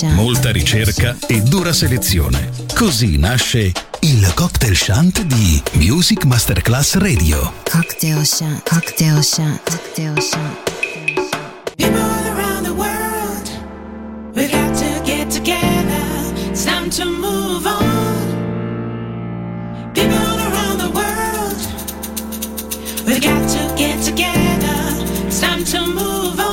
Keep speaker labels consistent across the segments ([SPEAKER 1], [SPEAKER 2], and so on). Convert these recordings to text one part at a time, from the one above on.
[SPEAKER 1] Cocktail Shant.
[SPEAKER 2] Molta ricerca e dura selezione. Così nasce il cocktail shant di Music Masterclass Radio.
[SPEAKER 1] Cocktail Shant. Cocktail Shant. Cocktail Shant.
[SPEAKER 3] People around the world, we got to get together. It's time to move on. People around the world, we got to get together. It's time to move on.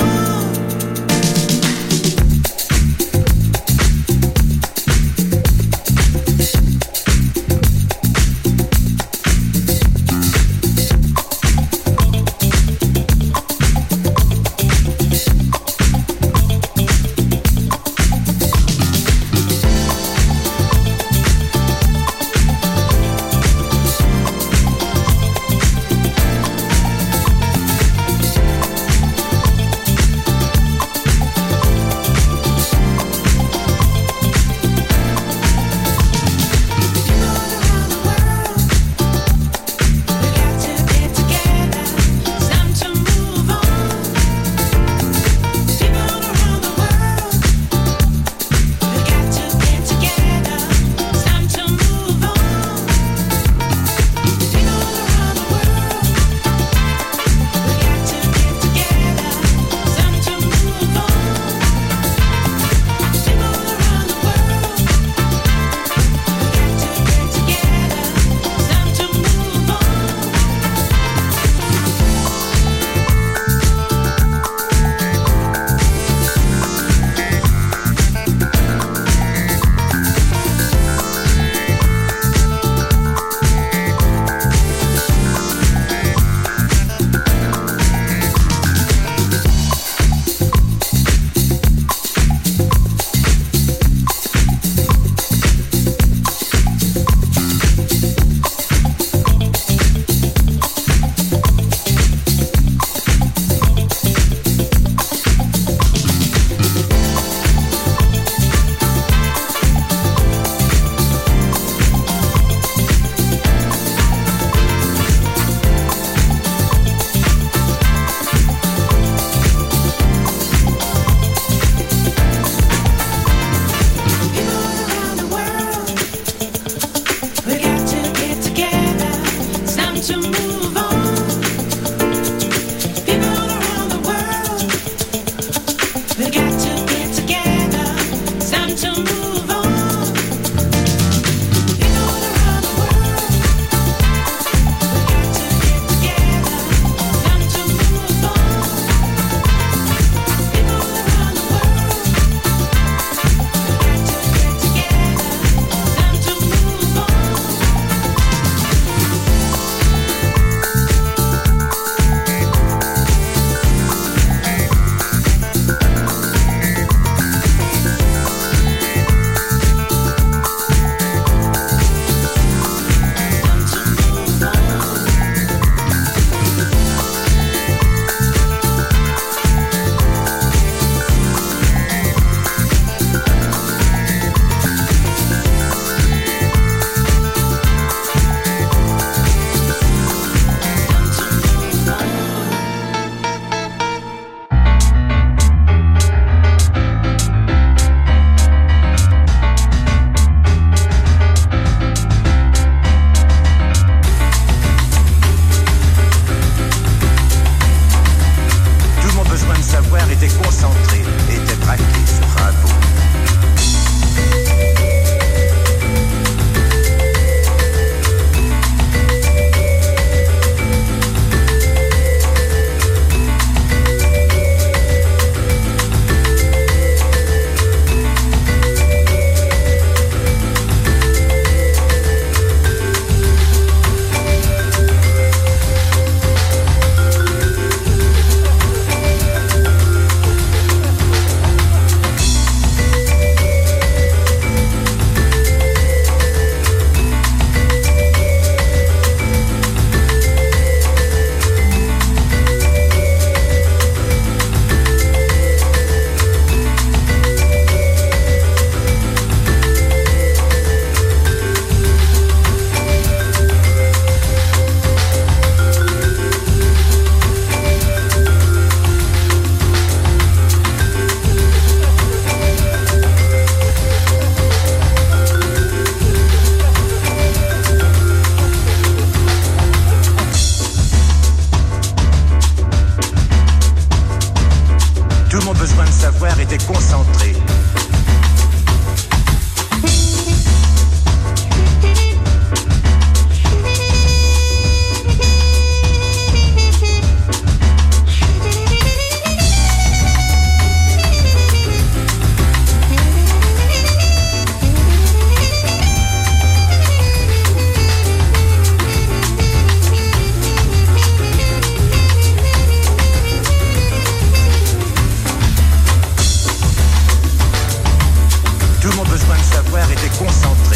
[SPEAKER 4] besoin de savoir et de consentement.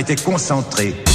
[SPEAKER 4] était concentré.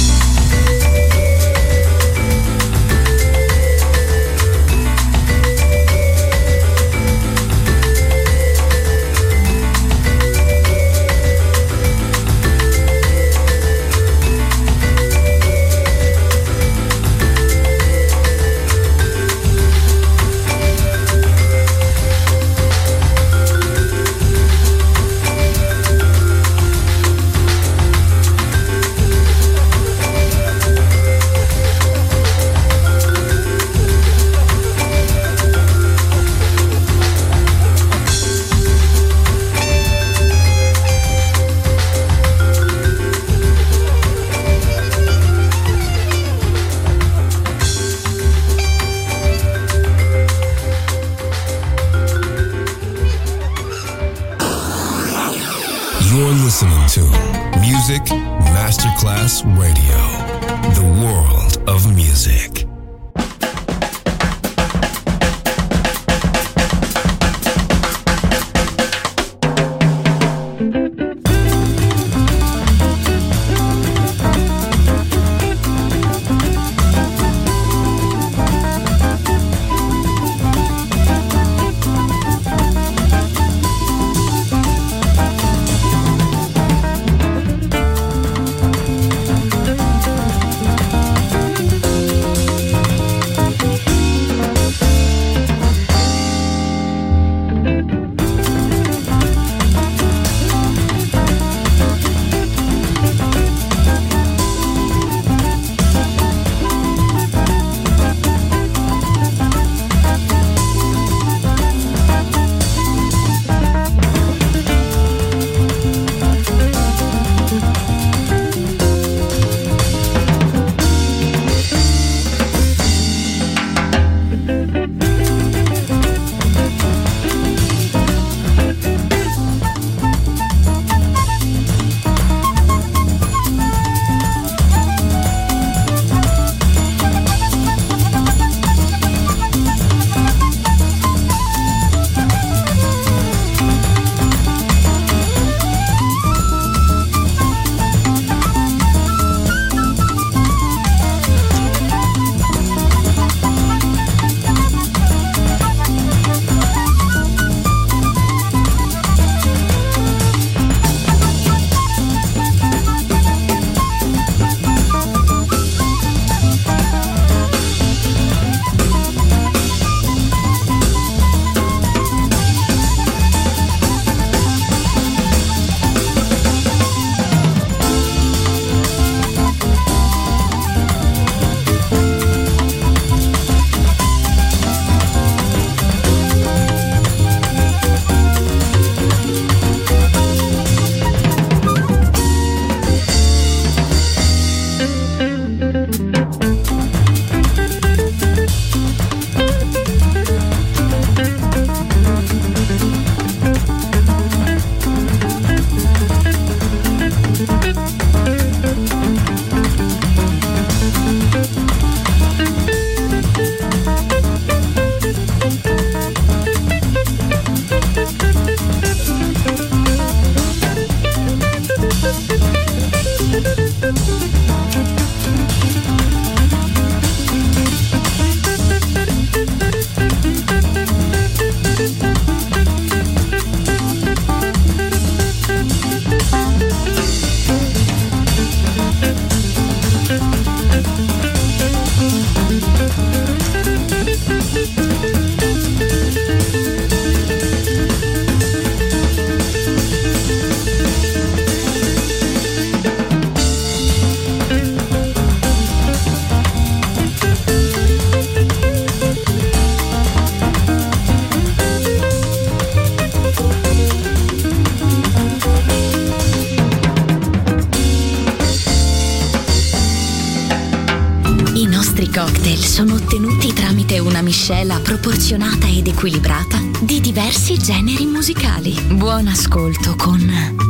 [SPEAKER 4] Equilibrata di diversi generi musicali. Buon ascolto con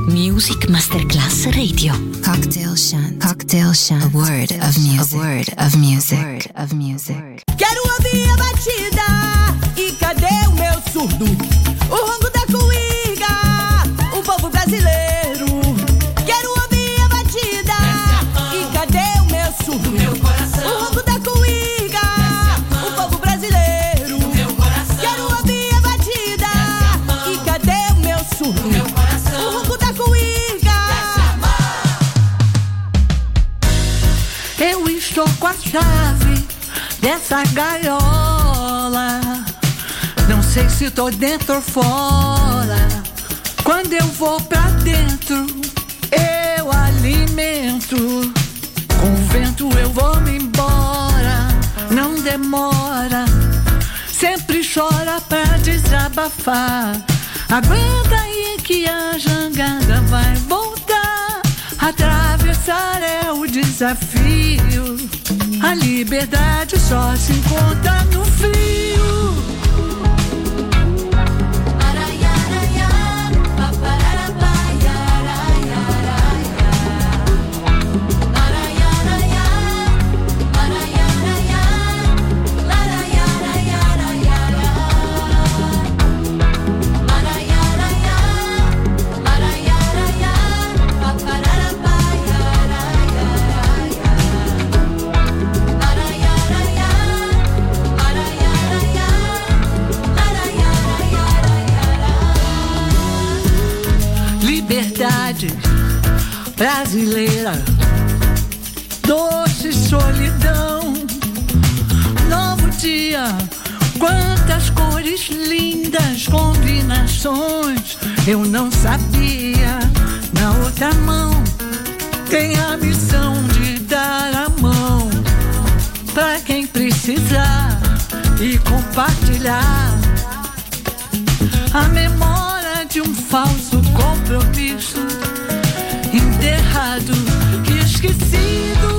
[SPEAKER 4] Music Masterclass Radio.
[SPEAKER 3] Cocktail Shant. Cocktail Shant. A word of music. A word of music.
[SPEAKER 5] Chave dessa gaiola. Não sei se tô dentro ou fora. Quando eu vou pra dentro, eu alimento. Com o vento eu vou me embora. Não demora. Sempre chora pra desabafar. Aguenta aí que a jangada vai voltar. Atravessar é o desafio. A liberdade só se encontra no frio. Brasileira, doce solidão, novo dia, quantas cores lindas, combinações, eu não sabia. Na outra mão tem a missão de dar a mão para quem precisar e compartilhar a memória de um falso compromisso
[SPEAKER 6] passado que
[SPEAKER 3] é esquecido.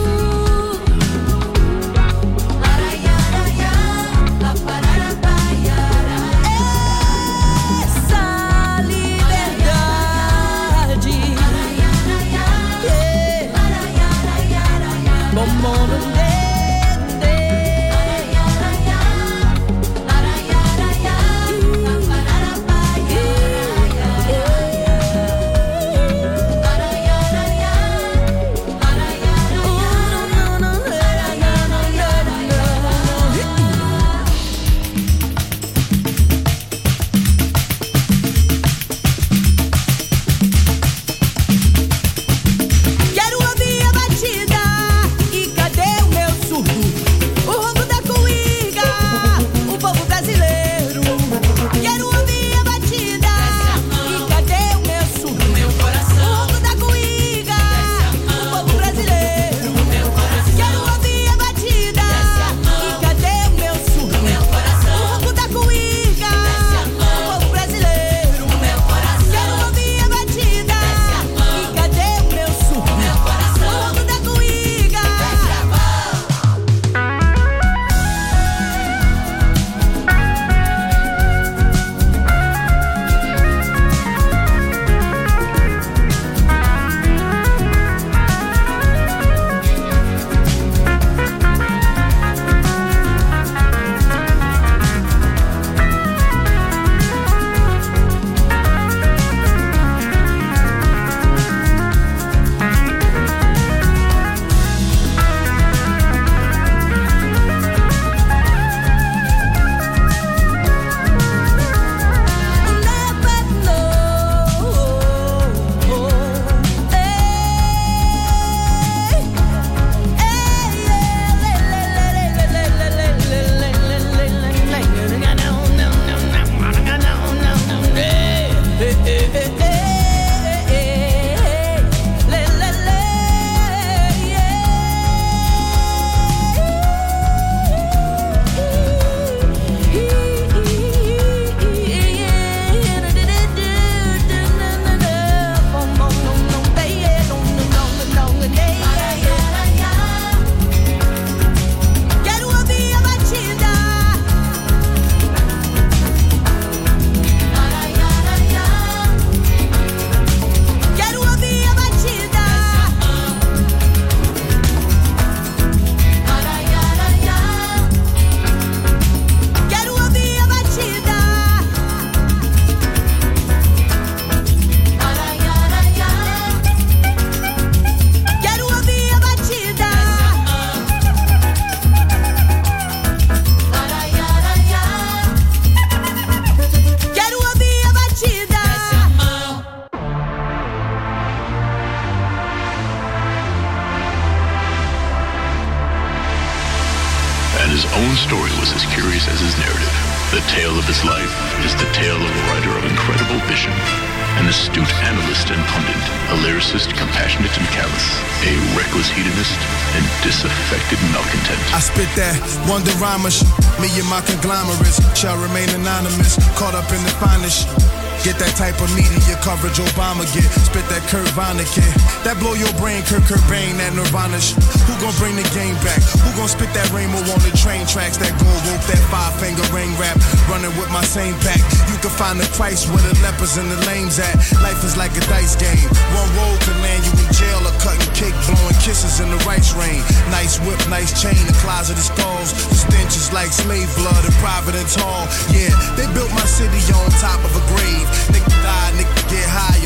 [SPEAKER 3] That blow your brain, Kurt Cobain, that Nirvana sh- Who gon' bring the game back? Who gon' spit that rainbow on the train tracks? That gold rope, that five finger ring rap. Running with my same pack. You can find the Christ where the lepers and the lames at. Life is like a dice game. One roll can land you in jail or cutting cake, blowing kisses in the rice rain. Nice whip, nice chain, the closet of skulls. The stench is like slave blood in Providence Hall. Yeah, they built my city on top of a grave. Nigga die, nigga get high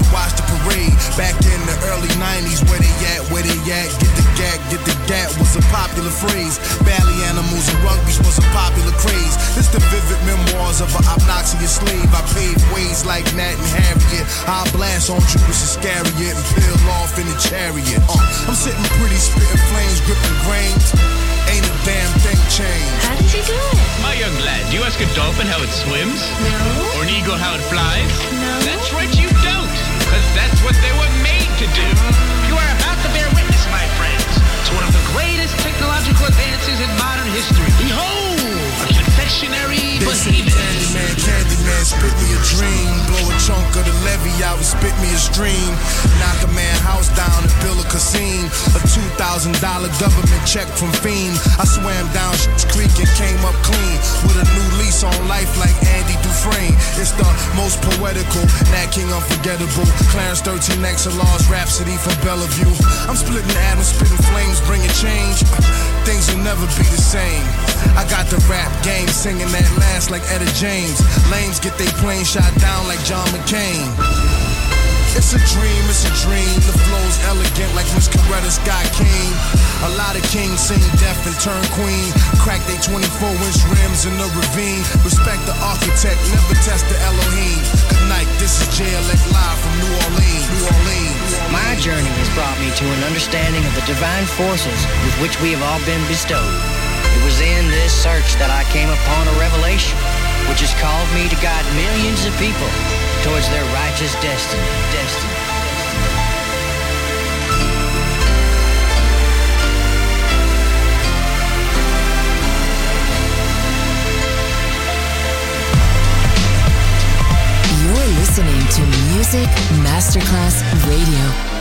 [SPEAKER 7] Back in the early 90s, where they at, where they at, get the gat, get the gat was a popular phrase. Bally animals and rugbies was a popular craze. It's the vivid memoirs of an obnoxious slave. I paved ways like Nat and Harriet. I blast on Judas Iscariot and peel off in the chariot. Uh, I'm sitting pretty, spitting flames, gripping grains. Ain't a damn thing changed.
[SPEAKER 8] How did you do it?
[SPEAKER 9] My young lad, do you ask a dolphin how it swims?
[SPEAKER 8] No.
[SPEAKER 9] Or an eagle how it flies?
[SPEAKER 8] No.
[SPEAKER 9] That's right, you don't. Because that's what they were made to do. You are about to bear witness, my friends, to one of the greatest technological advances in modern history. Behold, a confectionary
[SPEAKER 7] They
[SPEAKER 9] behemoth.
[SPEAKER 7] Candyman, Candyman, spit me a dream. Blow a chunk of the levy out and spit me a stream. Knock a man house down and build a casino. A two thousand dollar government check from Fiend. I swam down Sh- Creek and came up clean with a new lease on life like Andy Dufresne. It's the most poetical, Nat King unforgettable. Clarence 13 XLR's Rhapsody from Bellevue. I'm splitting atoms, spitting flames, bringing change. Things will never be the same. I got the rap game singing that last like Etta James. Lanes get they plane shot down like John McCain. It's a dream, it's a dream. The flow's elegant like Miss Coretta Scott King. A lot of kings sing deaf and turn queen. Crack they 24 inch rims in the ravine. Respect the architect, never test the Elohim. Good night, this is JLX live from New Orleans. New Orleans.
[SPEAKER 10] My journey has brought me to an understanding of the divine forces with which we have all been bestowed. It was in this search that I came upon a revelation, which has called me to guide millions of people towards their righteous destiny. Destiny.
[SPEAKER 11] You're listening to Music Masterclass Radio.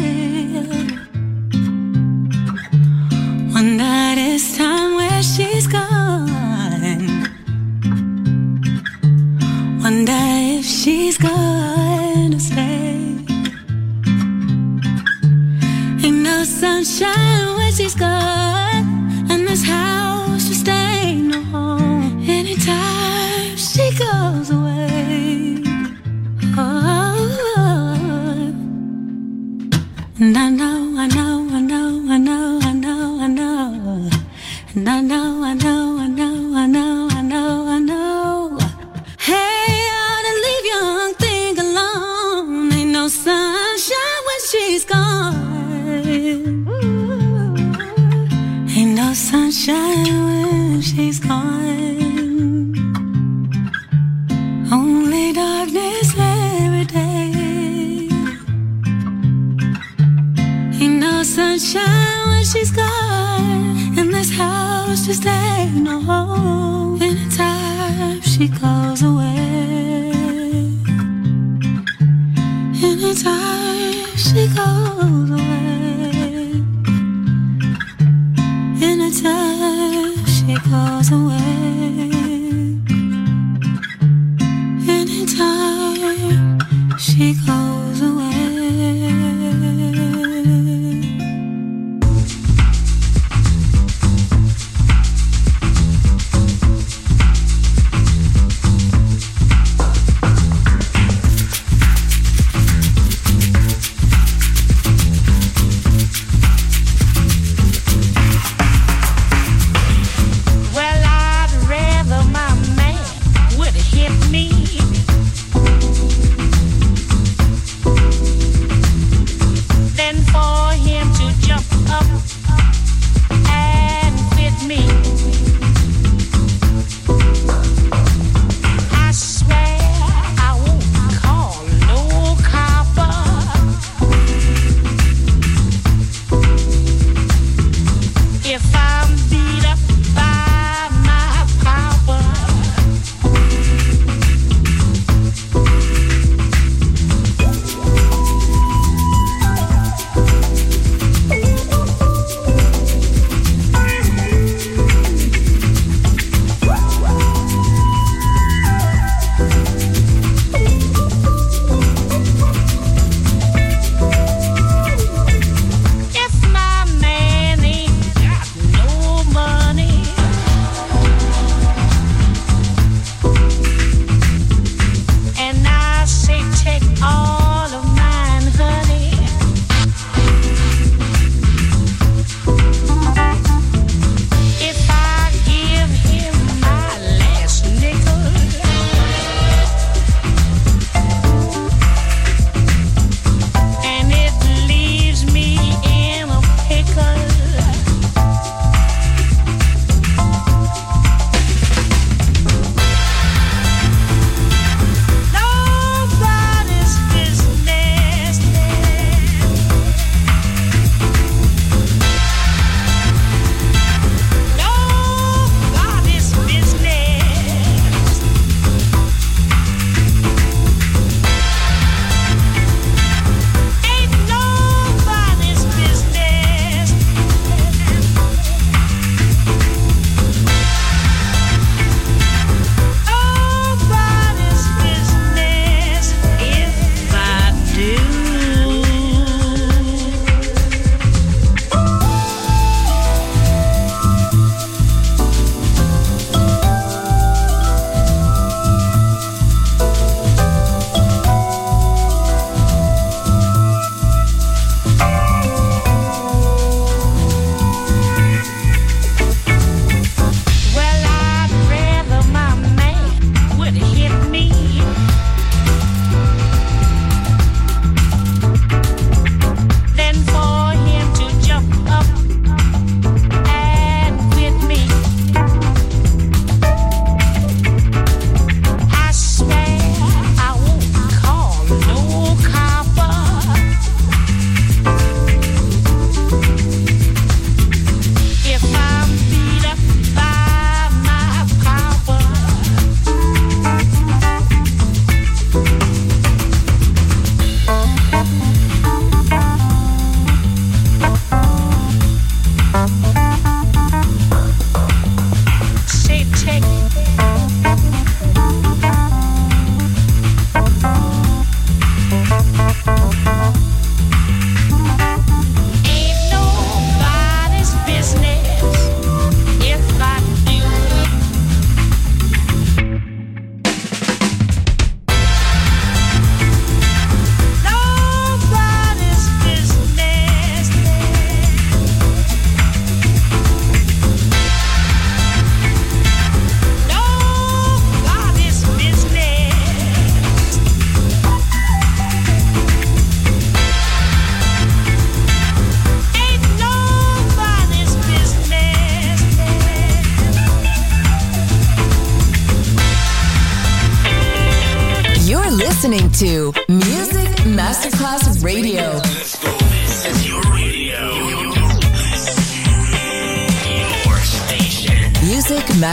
[SPEAKER 8] wonder if she's gonna stay. Ain't no sunshine when she's gone, and this house.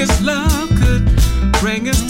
[SPEAKER 3] this love could bring us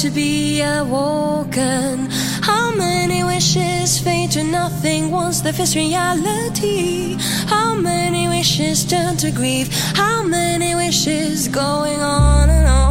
[SPEAKER 8] To be awoken. How many wishes fade to nothing once they face reality? How many wishes turn to grief? How many wishes going on and on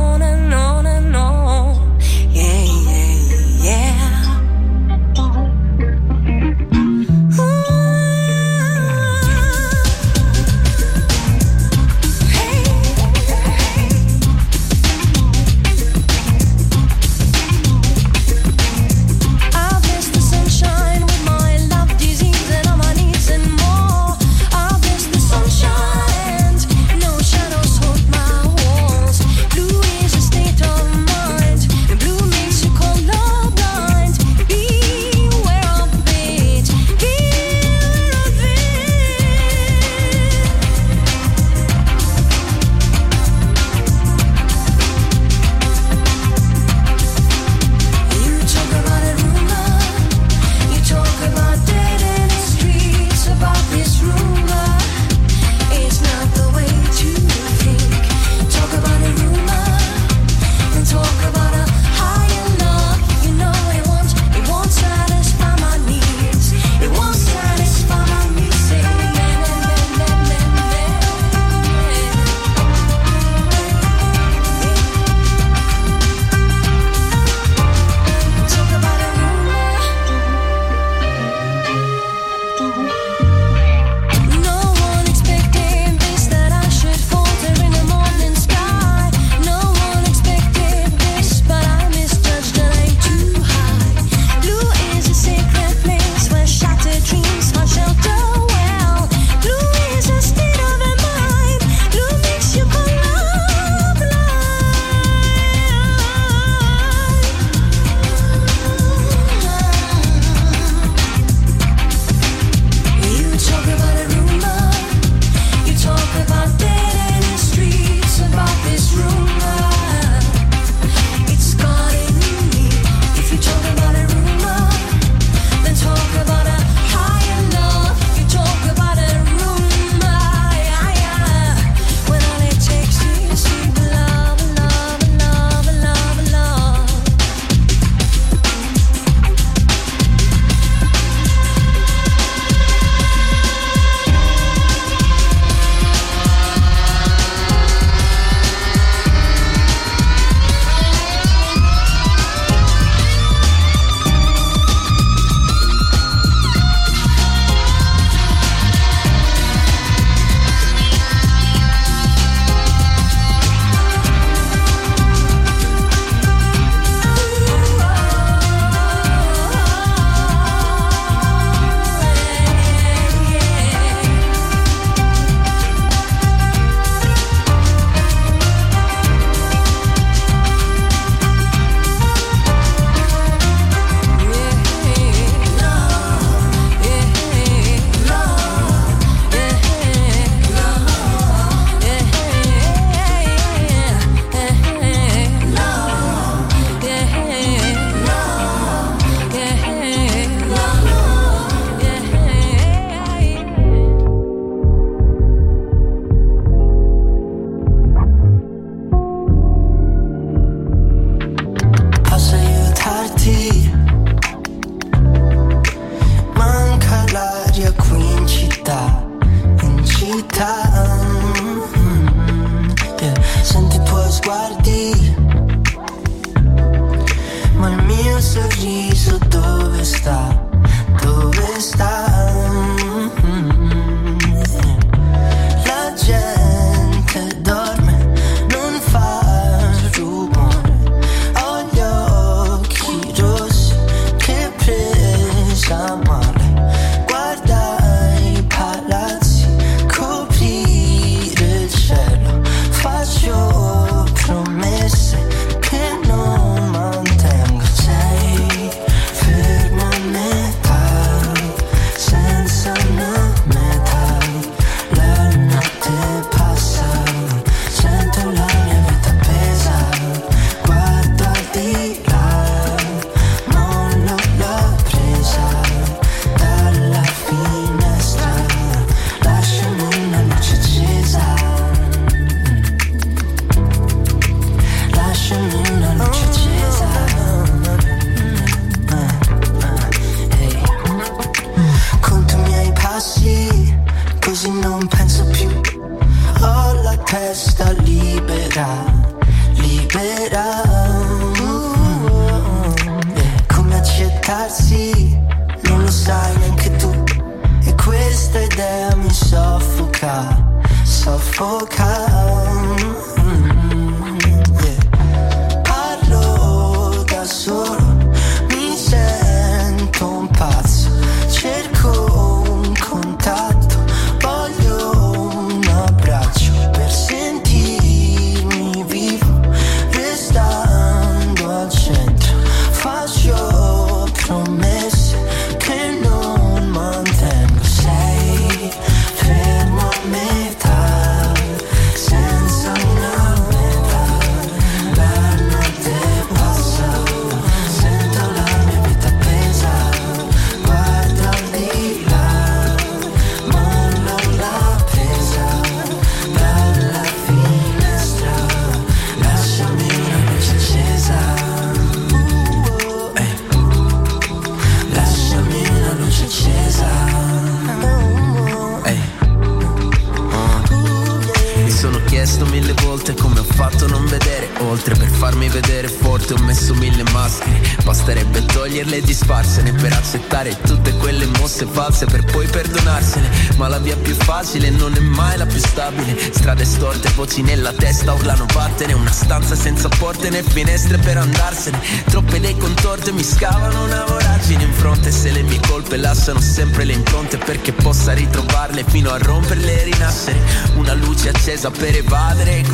[SPEAKER 12] chiesto mille volte come ho fatto non vedere. Oltre Per farmi vedere forte ho messo mille maschere. Basterebbe toglierle e disfarsene Per accettare tutte quelle mosse false Per poi perdonarsene. Ma la via più facile non è mai la più stabile. Strade storte, voci nella testa urlano vattene Una stanza senza porte né finestre per andarsene. Troppe idee contorte mi scavano una voragine in fronte. Se le mie colpe lasciano sempre le impronte Perché possa ritrovarle fino a romperle e rinascere. Una luce accesa per evadere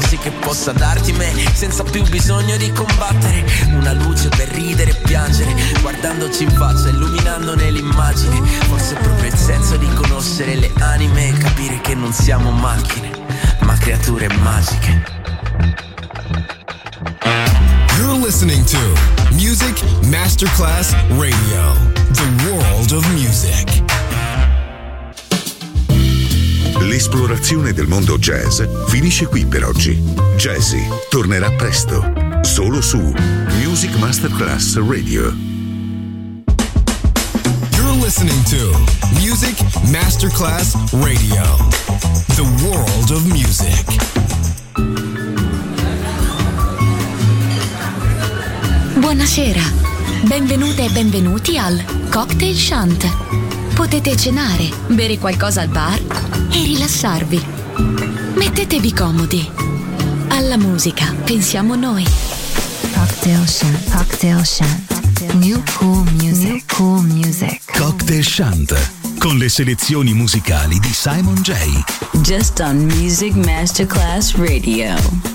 [SPEAKER 12] Così che possa darti me senza più bisogno di combattere. Una luce per ridere e piangere Guardandoci in faccia, illuminandone l'immagine Forse proprio il senso di conoscere le anime E capire che non siamo macchine Ma creature magiche.
[SPEAKER 13] You're listening to Music Masterclass Radio, the world of music.
[SPEAKER 14] L'esplorazione del mondo jazz finisce qui per oggi. Jazzy tornerà presto, solo su Music Masterclass Radio.
[SPEAKER 13] You're listening to Music Masterclass Radio, the world of music.
[SPEAKER 4] Buonasera, benvenute e benvenuti al Cocktail Shant. Potete cenare, bere qualcosa al bar e rilassarvi. Mettetevi comodi. Alla musica pensiamo noi.
[SPEAKER 1] Cocktail Shant. Cocktail Shant. New cool music. New cool music.
[SPEAKER 15] Cocktail Shant con le selezioni musicali di Simon J.
[SPEAKER 16] Just on Music Masterclass Radio.